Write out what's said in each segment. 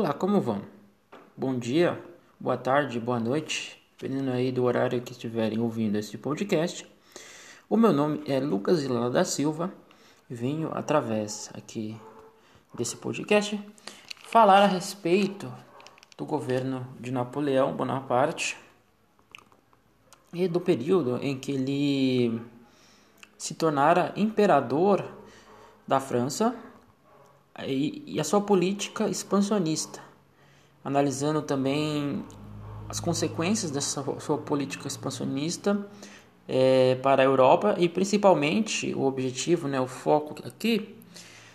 Olá, como vão? Bom dia, boa tarde, boa noite, dependendo aí do horário que estiverem ouvindo esse podcast. O meu nome é Lucas Ilana da Silva e venho através aqui desse podcast falar a respeito do governo de Napoleão Bonaparte e do período em que ele se tornara imperador da França e, a sua política expansionista, analisando também as consequências dessa sua política expansionista é, para a Europa e principalmente o objetivo, né, o foco aqui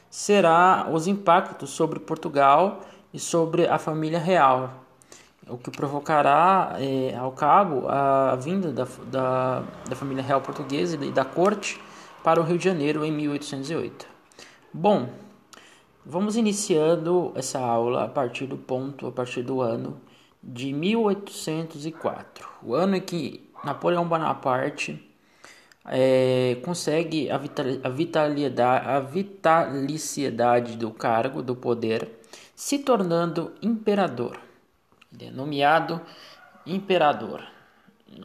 será os impactos sobre Portugal e sobre a família real, o que provocará é, ao cabo a vinda da, da, da família real portuguesa e da corte para o Rio de Janeiro em 1808. Bom, Vamos iniciando essa aula a partir do ponto, a partir do ano de 1804, o ano em que Napoleão Bonaparte é, consegue a, vital, a, vitalidade, a vitaliciedade do cargo, do poder, se tornando imperador. Nomeado imperador.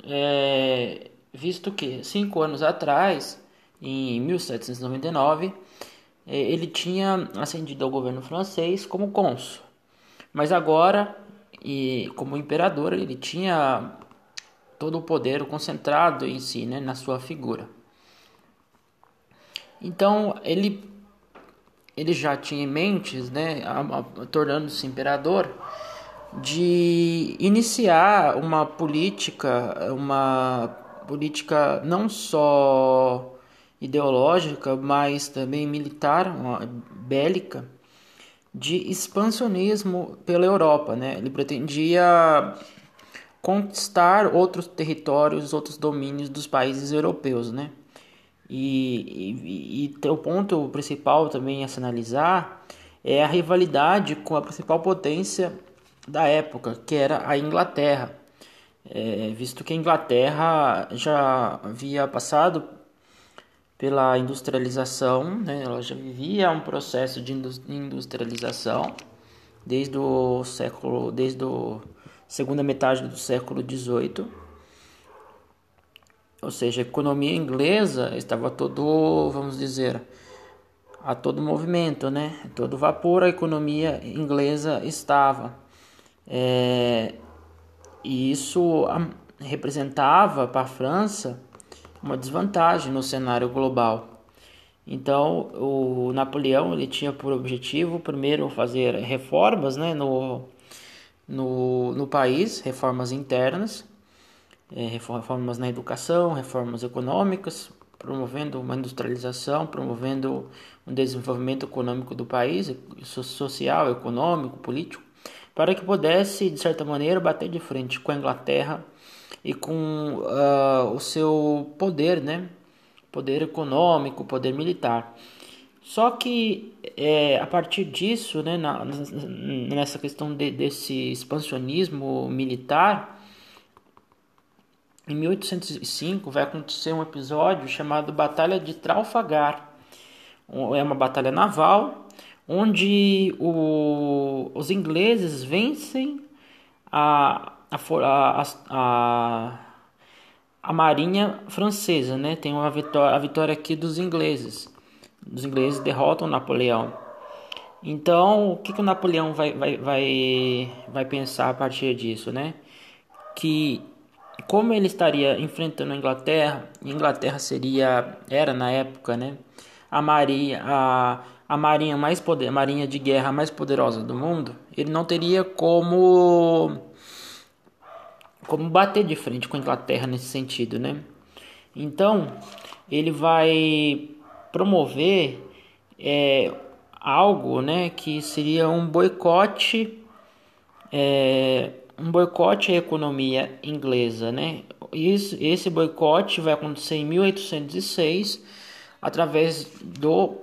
É, visto que cinco anos atrás, em 1799, é, ele tinha ascendido ao governo francês como cônsul. Mas agora, e como imperador, ele tinha todo o poder concentrado em si, né, na sua figura. Então, ele ele já tinha em mente, né, tornando-se imperador, de iniciar uma política, uma política não só ideológica, mas também militar, bélica, de expansionismo pela Europa. Né? Ele pretendia conquistar outros territórios, outros domínios dos países europeus. Né? E, e, e o ponto principal também a se analisar é a rivalidade com a principal potência da época, que era a Inglaterra. É, visto que a Inglaterra já havia passado pela industrialização, né? ela já vivia um processo de industrialização desde o século, desde a segunda metade do século XVIII, ou seja, a economia inglesa estava todo, vamos dizer, a todo movimento, né? Todo vapor a economia inglesa estava. É, e isso representava para a França uma desvantagem no cenário global. Então, o Napoleão ele tinha por objetivo primeiro fazer reformas né, no, no, no país, reformas internas, é, reformas na educação, reformas econômicas, promovendo uma industrialização, promovendo um desenvolvimento econômico do país, social, econômico, político, para que pudesse, de certa maneira, bater de frente com a Inglaterra e com uh, o seu poder, né? Poder econômico, poder militar. Só que é, a partir disso, né, na, nessa questão de, desse expansionismo militar, em 1805 vai acontecer um episódio chamado Batalha de Trafalgar. É uma batalha naval onde o, os ingleses vencem a, a, a, a marinha francesa, né? Tem uma vitória, a vitória aqui dos ingleses. Os ingleses derrotam Napoleão. Então, o que, que o Napoleão vai, vai, vai, vai pensar a partir disso, né? Que como ele estaria enfrentando a Inglaterra, a Inglaterra seria era na época, né, a marinha a, a marinha mais poder, a marinha de guerra mais poderosa do mundo, ele não teria como como bater de frente com a Inglaterra nesse sentido, né? Então, ele vai promover é, algo, né, que seria um boicote, é, um boicote à economia inglesa, né? Isso, esse boicote vai acontecer em 1806 através do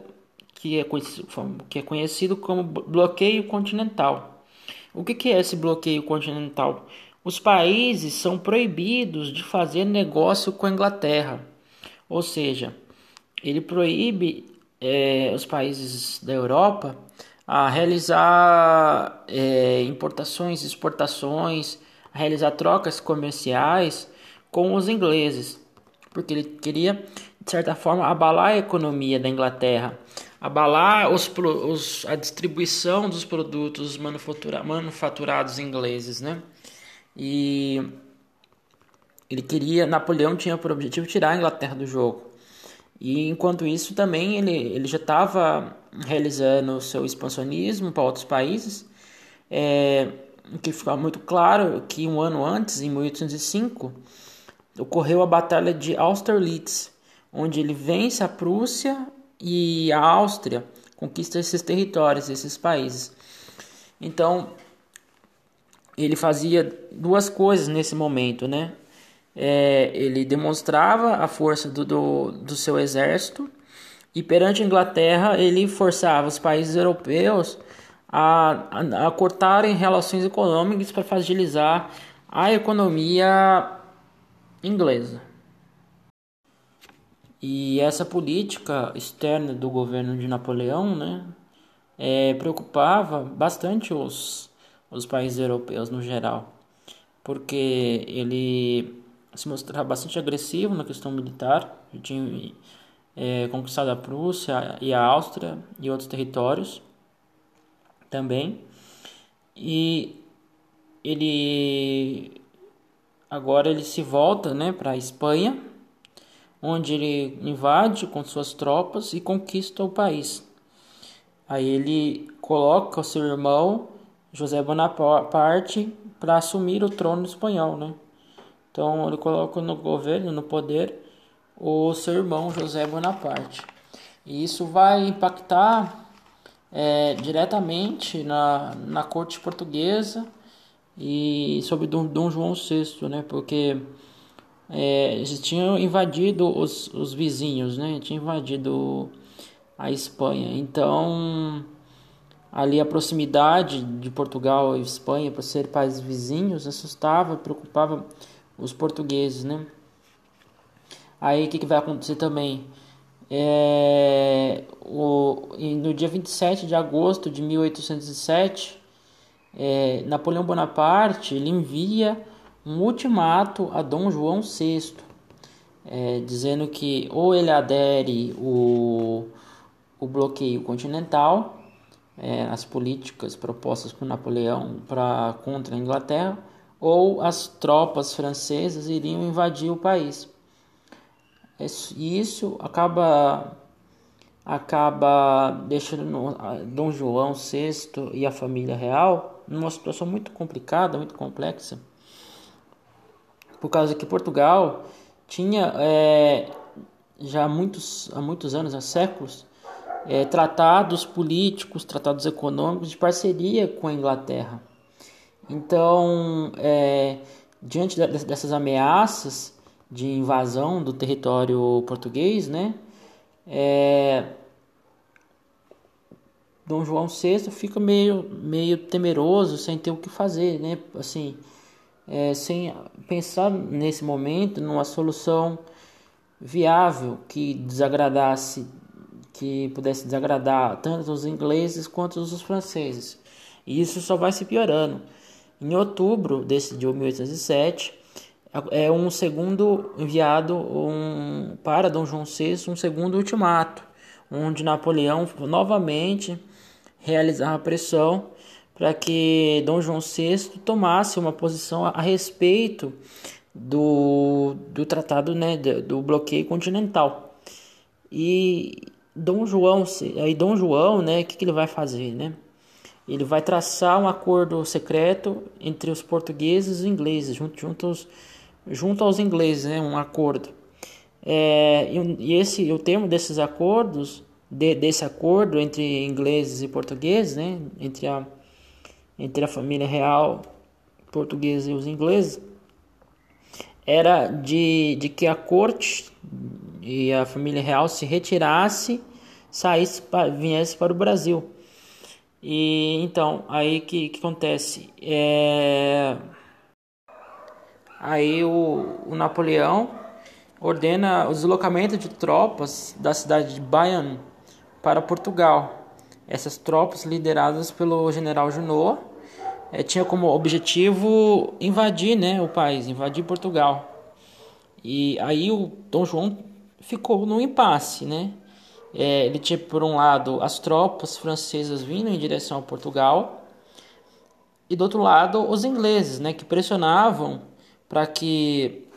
que é conhecido, que é conhecido como bloqueio continental. O que, que é esse bloqueio continental? Os países são proibidos de fazer negócio com a Inglaterra, ou seja, ele proíbe é, os países da Europa a realizar é, importações, exportações, a realizar trocas comerciais com os ingleses, porque ele queria, de certa forma, abalar a economia da Inglaterra, abalar os, os, a distribuição dos produtos manufatura, manufaturados ingleses, né? E ele queria, Napoleão tinha por objetivo tirar a Inglaterra do jogo. E enquanto isso também ele, ele já estava realizando o seu expansionismo para outros países, é, que fica muito claro que um ano antes, em 1805, ocorreu a Batalha de Austerlitz, onde ele vence a Prússia e a Áustria, conquista esses territórios, esses países. Então, ele fazia duas coisas nesse momento, né? É, ele demonstrava a força do, do, do seu exército e perante a Inglaterra ele forçava os países europeus a, a, a cortarem relações econômicas para fragilizar a economia inglesa. E essa política externa do governo de Napoleão né, é, preocupava bastante os, os países europeus no geral, porque ele se mostrava bastante agressivo na questão militar, ele tinha é, conquistado a Prússia e a Áustria e outros territórios também, e ele agora ele se volta né, para a Espanha, onde ele invade com suas tropas e conquista o país. Aí ele coloca o seu irmão José Bonaparte para assumir o trono espanhol, né? Então ele coloca no governo, no poder, o seu irmão José Bonaparte. E isso vai impactar é, diretamente na, na corte portuguesa e sobre Dom, Dom João VI, né? Porque é, eles tinham invadido os, os vizinhos, né? Tinha invadido a Espanha. Então, ali a proximidade de Portugal e Espanha para ser países vizinhos assustava, preocupava os portugueses, né? Aí o que, que vai acontecer também? É, o, no dia 27 de agosto de 1807, é, Napoleão Bonaparte ele envia um ultimato a Dom João VI, é, dizendo que ou ele adere o, o bloqueio continental, é, as políticas propostas por Napoleão para contra a Inglaterra, ou as tropas francesas iriam invadir o país. E isso acaba acaba deixando Dom João VI e a família real numa situação muito complicada, muito complexa, por causa que Portugal tinha é, já há muitos, há muitos anos, há séculos, é, tratados políticos, tratados econômicos de parceria com a Inglaterra. Então, é, diante dessas ameaças de invasão do território português, né, é, Dom João VI fica meio, meio temeroso, sem ter o que fazer, né, assim, é, sem pensar nesse momento numa solução viável que desagradasse, que pudesse desagradar tanto os ingleses quanto os franceses. E isso só vai se piorando. Em outubro desse de 1807, é um segundo enviado um, para Dom João VI um segundo ultimato, onde Napoleão novamente realizava pressão para que Dom João VI tomasse uma posição a, respeito do, do tratado né, do bloqueio continental. E Dom João, aí Dom João, né, o que, que ele vai fazer, né? Ele vai traçar um acordo secreto entre os portugueses e os ingleses, junto, aos, junto aos ingleses, né, um acordo. É, e esse, o termo desses acordos, de, desse acordo entre ingleses e portugueses, né, entre a, entre a família real portuguesa e os ingleses, era de, de que a corte e a família real se retirasse, saísse, viesse para o Brasil. E então, aí que, que acontece? É... Aí o, o Napoleão ordena o deslocamento de tropas da cidade de Bayonne para Portugal. Essas tropas lideradas pelo general Junot é, tinha como objetivo invadir né, o país, invadir Portugal. E aí o Dom João ficou no impasse, né? É, ele tinha por um lado as tropas francesas vindo em direção a Portugal e do outro lado os ingleses, né, que pressionavam para que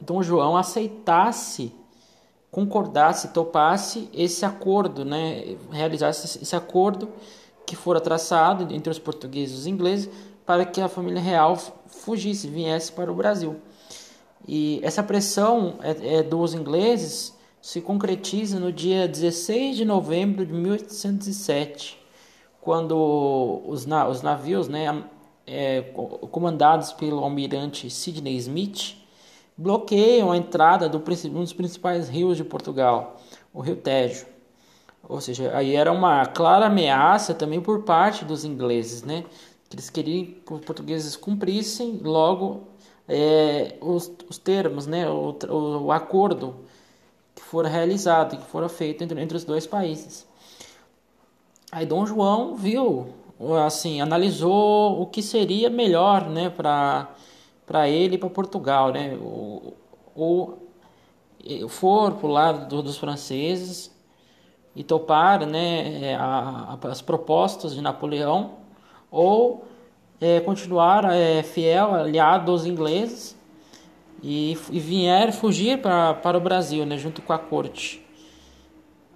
Dom João aceitasse, concordasse, topasse esse acordo, né, realizasse esse acordo que fora traçado entre os portugueses e os ingleses para que a família real fugisse, viesse para o Brasil. E essa pressão é, é dos ingleses se concretiza no dia 16 de novembro de 1807, quando os, na, os navios né, é, comandados pelo almirante Sidney Smith bloqueiam a entrada do um dos principais rios de Portugal, o Rio Tejo. Ou seja, aí era uma clara ameaça também por parte dos ingleses, né? Que eles queriam que os portugueses cumprissem logo é, os, os termos, né? O, o, o acordo que fora realizado, que fora feito entre, entre os dois países. Aí Dom João viu, assim, analisou o que seria melhor, né, para para ele e para Portugal, né, ou, ou for para o lado dos franceses e topar, né, a, a, as propostas de Napoleão, ou é, continuar é, fiel, aliado aos ingleses e, e fugir pra, para o Brasil, né, junto com a corte.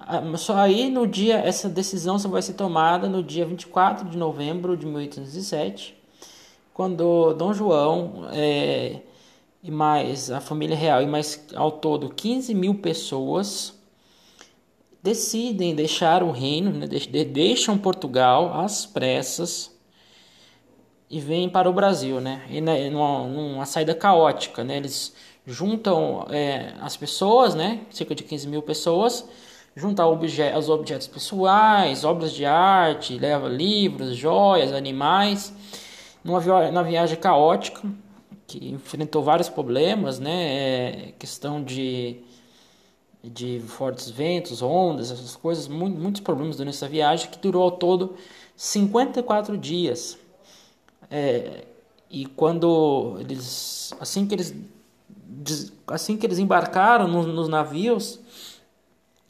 Ah, só aí no dia, essa decisão só vai ser tomada no dia 24 de novembro de 1807, quando Dom João é, e mais a família real e mais ao todo 15 mil pessoas decidem deixar o reino, né, deixam Portugal às pressas e vêm para o Brasil, né? E né, numa, numa saída caótica, né? Eles juntam é, as pessoas, né? Cerca de 15 mil pessoas, juntam obje os objetos pessoais, obras de arte, leva livros, joias, animais, numa, vi viagem caótica que enfrentou vários problemas, né? É, questão de de fortes ventos, ondas, essas coisas, muito, muitos problemas durante essa viagem que durou ao todo 54 dias. É, e quando eles, assim que eles, assim que eles embarcaram nos, nos navios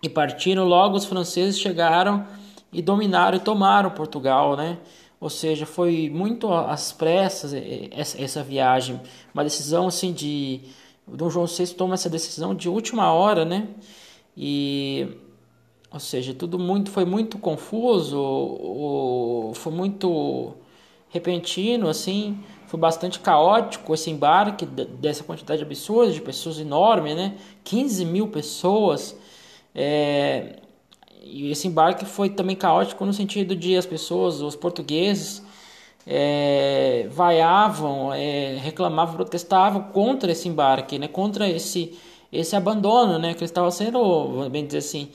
e partiram, logo os franceses chegaram e dominaram e tomaram Portugal, né? Ou seja, foi muito às pressas essa, viagem, uma decisão assim de o Dom João VI toma essa decisão de última hora, né? E ou seja, tudo muito foi muito confuso, foi muito repentino, assim, foi bastante caótico esse embarque dessa quantidade absurda de pessoas enorme, né? 15 mil pessoas. É, e esse embarque foi também caótico no sentido de as pessoas, os portugueses, é, vaiavam, é, reclamavam, protestavam contra esse embarque, né? Contra esse esse abandono, né? Que eles estavam sendo, bem dizer assim,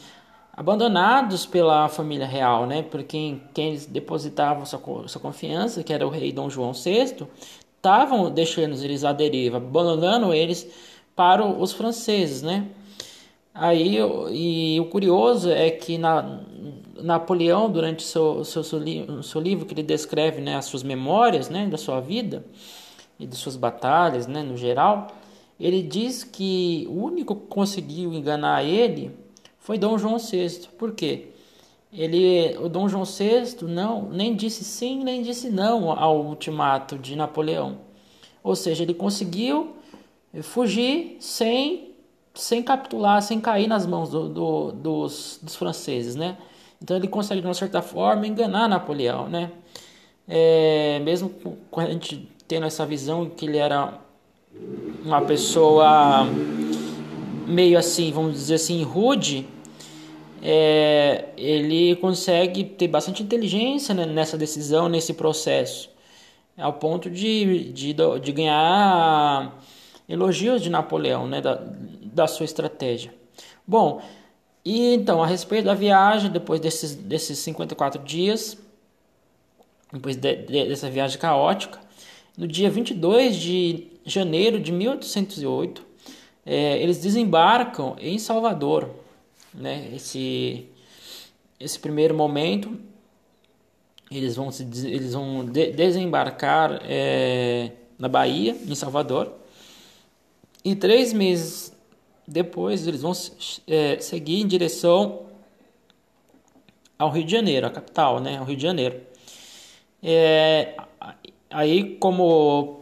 abandonados pela família real, né? Por quem, quem eles depositavam sua, sua confiança, que era o rei Dom João VI, estavam deixando eles à deriva, abandonando eles para os franceses, né? Aí, e o curioso é que na, Napoleão, durante seu, seu, seu, seu livro que ele descreve né, as suas memórias né, da sua vida e de suas batalhas né, no geral, ele diz que o único que conseguiu enganar ele foi Dom João VI. Por quê? Ele, o Dom João VI não, nem disse sim, nem disse não ao ultimato de Napoleão. Ou seja, ele conseguiu fugir sem, sem capitular, sem cair nas mãos do, do, dos, dos franceses, né? Então ele consegue, de uma certa forma, enganar Napoleão, né? É, mesmo com a gente tendo essa visão que ele era uma pessoa meio assim, vamos dizer assim, rude, é, ele consegue ter bastante inteligência né, nessa decisão, nesse processo, ao ponto de, de, de ganhar elogios de Napoleão, né, da, da sua estratégia. Bom, e então, a respeito da viagem, depois desses, desses 54 dias, depois de, de, dessa viagem caótica, no dia 22 de janeiro de 1808, é, eles desembarcam em Salvador, né? Esse, esse primeiro momento eles vão, se, eles vão de, desembarcar é, na Bahia, em Salvador, e três meses depois eles vão é, seguir em direção ao Rio de Janeiro, a capital, né, ao Rio de Janeiro. É, aí, como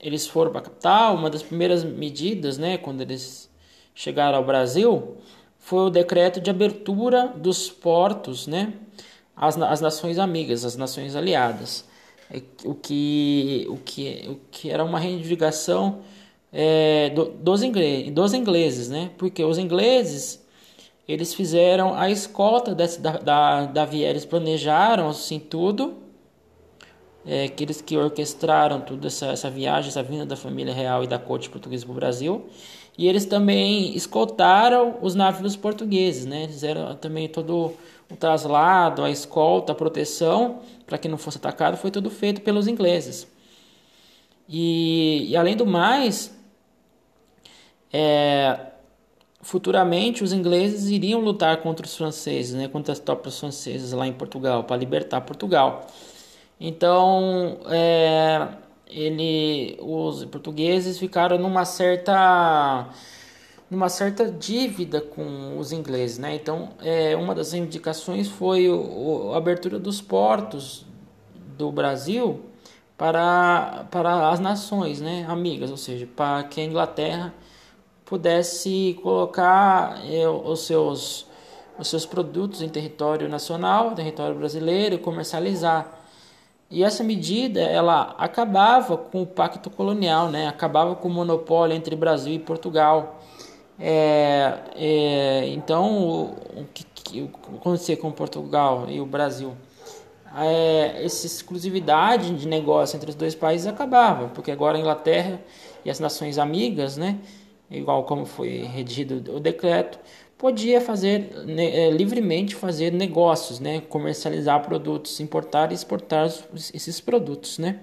eles foram para a capital, uma das primeiras medidas, né, quando eles chegaram ao Brasil, foi o decreto de abertura dos portos, né, às, às nações amigas, às nações aliadas, é, o que, o que, o que era uma reivindicação é, do, dos, ingleses, dos ingleses, né, porque os ingleses eles fizeram a escolta desse, da, da, da Vieira, eles planejaram assim tudo é, aqueles que orquestraram toda essa, essa viagem, essa vinda da família real e da corte portuguesa para o Brasil. E eles também escoltaram os navios portugueses, né? Fizeram também todo o traslado, a escolta, a proteção, para que não fosse atacado, foi tudo feito pelos ingleses. E, e além do mais, é, futuramente os ingleses iriam lutar contra os franceses, né? Contra as tropas francesas lá em Portugal, para libertar Portugal. Então, é, ele, os portugueses ficaram numa certa numa certa dívida com os ingleses, né? Então, é, uma das indicações foi o, o, a abertura dos portos do Brasil para, para as nações, né, amigas, ou seja, para que a Inglaterra pudesse colocar é, os seus os seus produtos em território nacional, território brasileiro, comercializar. E essa medida ela acabava com o pacto colonial, né? acabava com o monopólio entre Brasil e Portugal. É, é, então, o, o que, que acontecia com Portugal e o Brasil? É, essa exclusividade de negócio entre os dois países acabava, porque agora a Inglaterra e as nações amigas, né, igual como foi redigido o decreto, podia fazer né, livremente fazer negócios, né, comercializar produtos, importar e exportar esses produtos, né.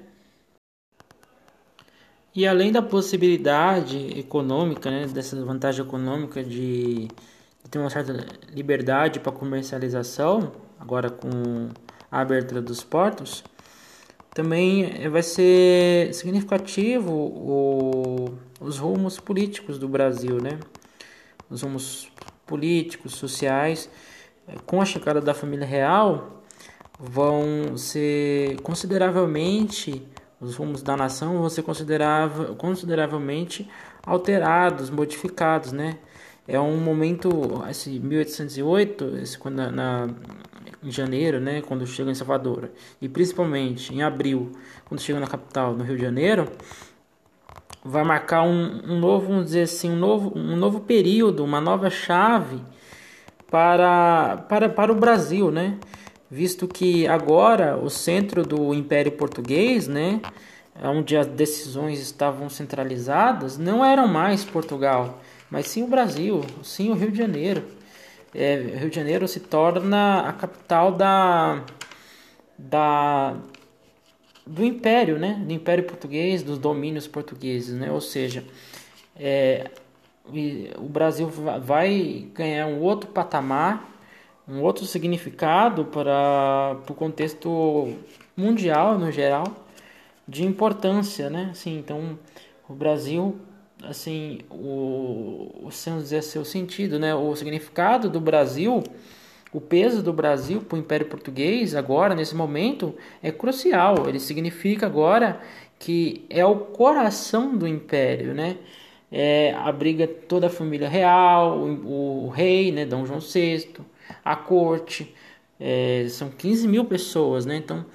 E além da possibilidade econômica, né, dessa vantagem econômica de, ter uma certa liberdade para comercialização, agora com a abertura dos portos, também vai ser significativo o, os rumos políticos do Brasil, né? Os rumos políticos, sociais, eh, com a chegada da família real, vão ser consideravelmente, os rumos da nação vão ser consideravel, consideravelmente alterados, modificados, né? É um momento, esse 1808, esse, quando na, em janeiro, né, quando chega em Salvador, e principalmente em abril, quando chega na capital, no Rio de Janeiro, vai marcar um, um novo, vamos dizer assim, um novo, um novo período, uma nova chave para, para, para o Brasil, né? Visto que agora o centro do Império Português, né, onde as decisões estavam centralizadas, não eram mais Portugal, mas sim o Brasil, sim o Rio de Janeiro. É, Rio de Janeiro se torna a capital da, da, do império, né? Do império português, dos domínios portugueses, né? Ou seja, é, o Brasil vai ganhar um outro patamar, um outro significado para, o contexto mundial no geral de importância, né? Assim, então o Brasil, assim, o, o dizer seu sentido, né? O significado do Brasil o peso do Brasil para o Império Português, agora, nesse momento, é crucial. Ele significa agora que é o coração do Império, né? É, abriga toda a família real, o, o rei, né, Dom João VI, a corte, é, são 15 mil pessoas, né? Então,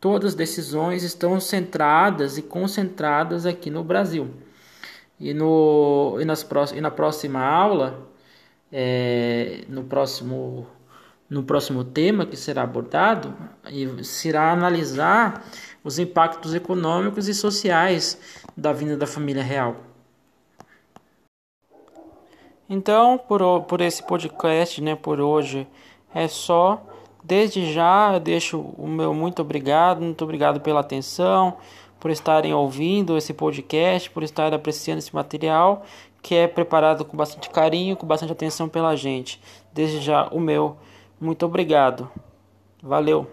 todas as decisões estão centradas e concentradas aqui no Brasil. E, no, e, nas, e na próxima aula, é, no próximo no próximo tema que será abordado será analisar os impactos econômicos e sociais da vinda da família real. Então, por, por esse podcast, né, por hoje é só. Desde já eu deixo o meu muito obrigado, muito obrigado pela atenção, por estarem ouvindo esse podcast, por estarem apreciando esse material que é preparado com bastante carinho, com bastante atenção pela gente. Desde já o meu muito obrigado. Valeu.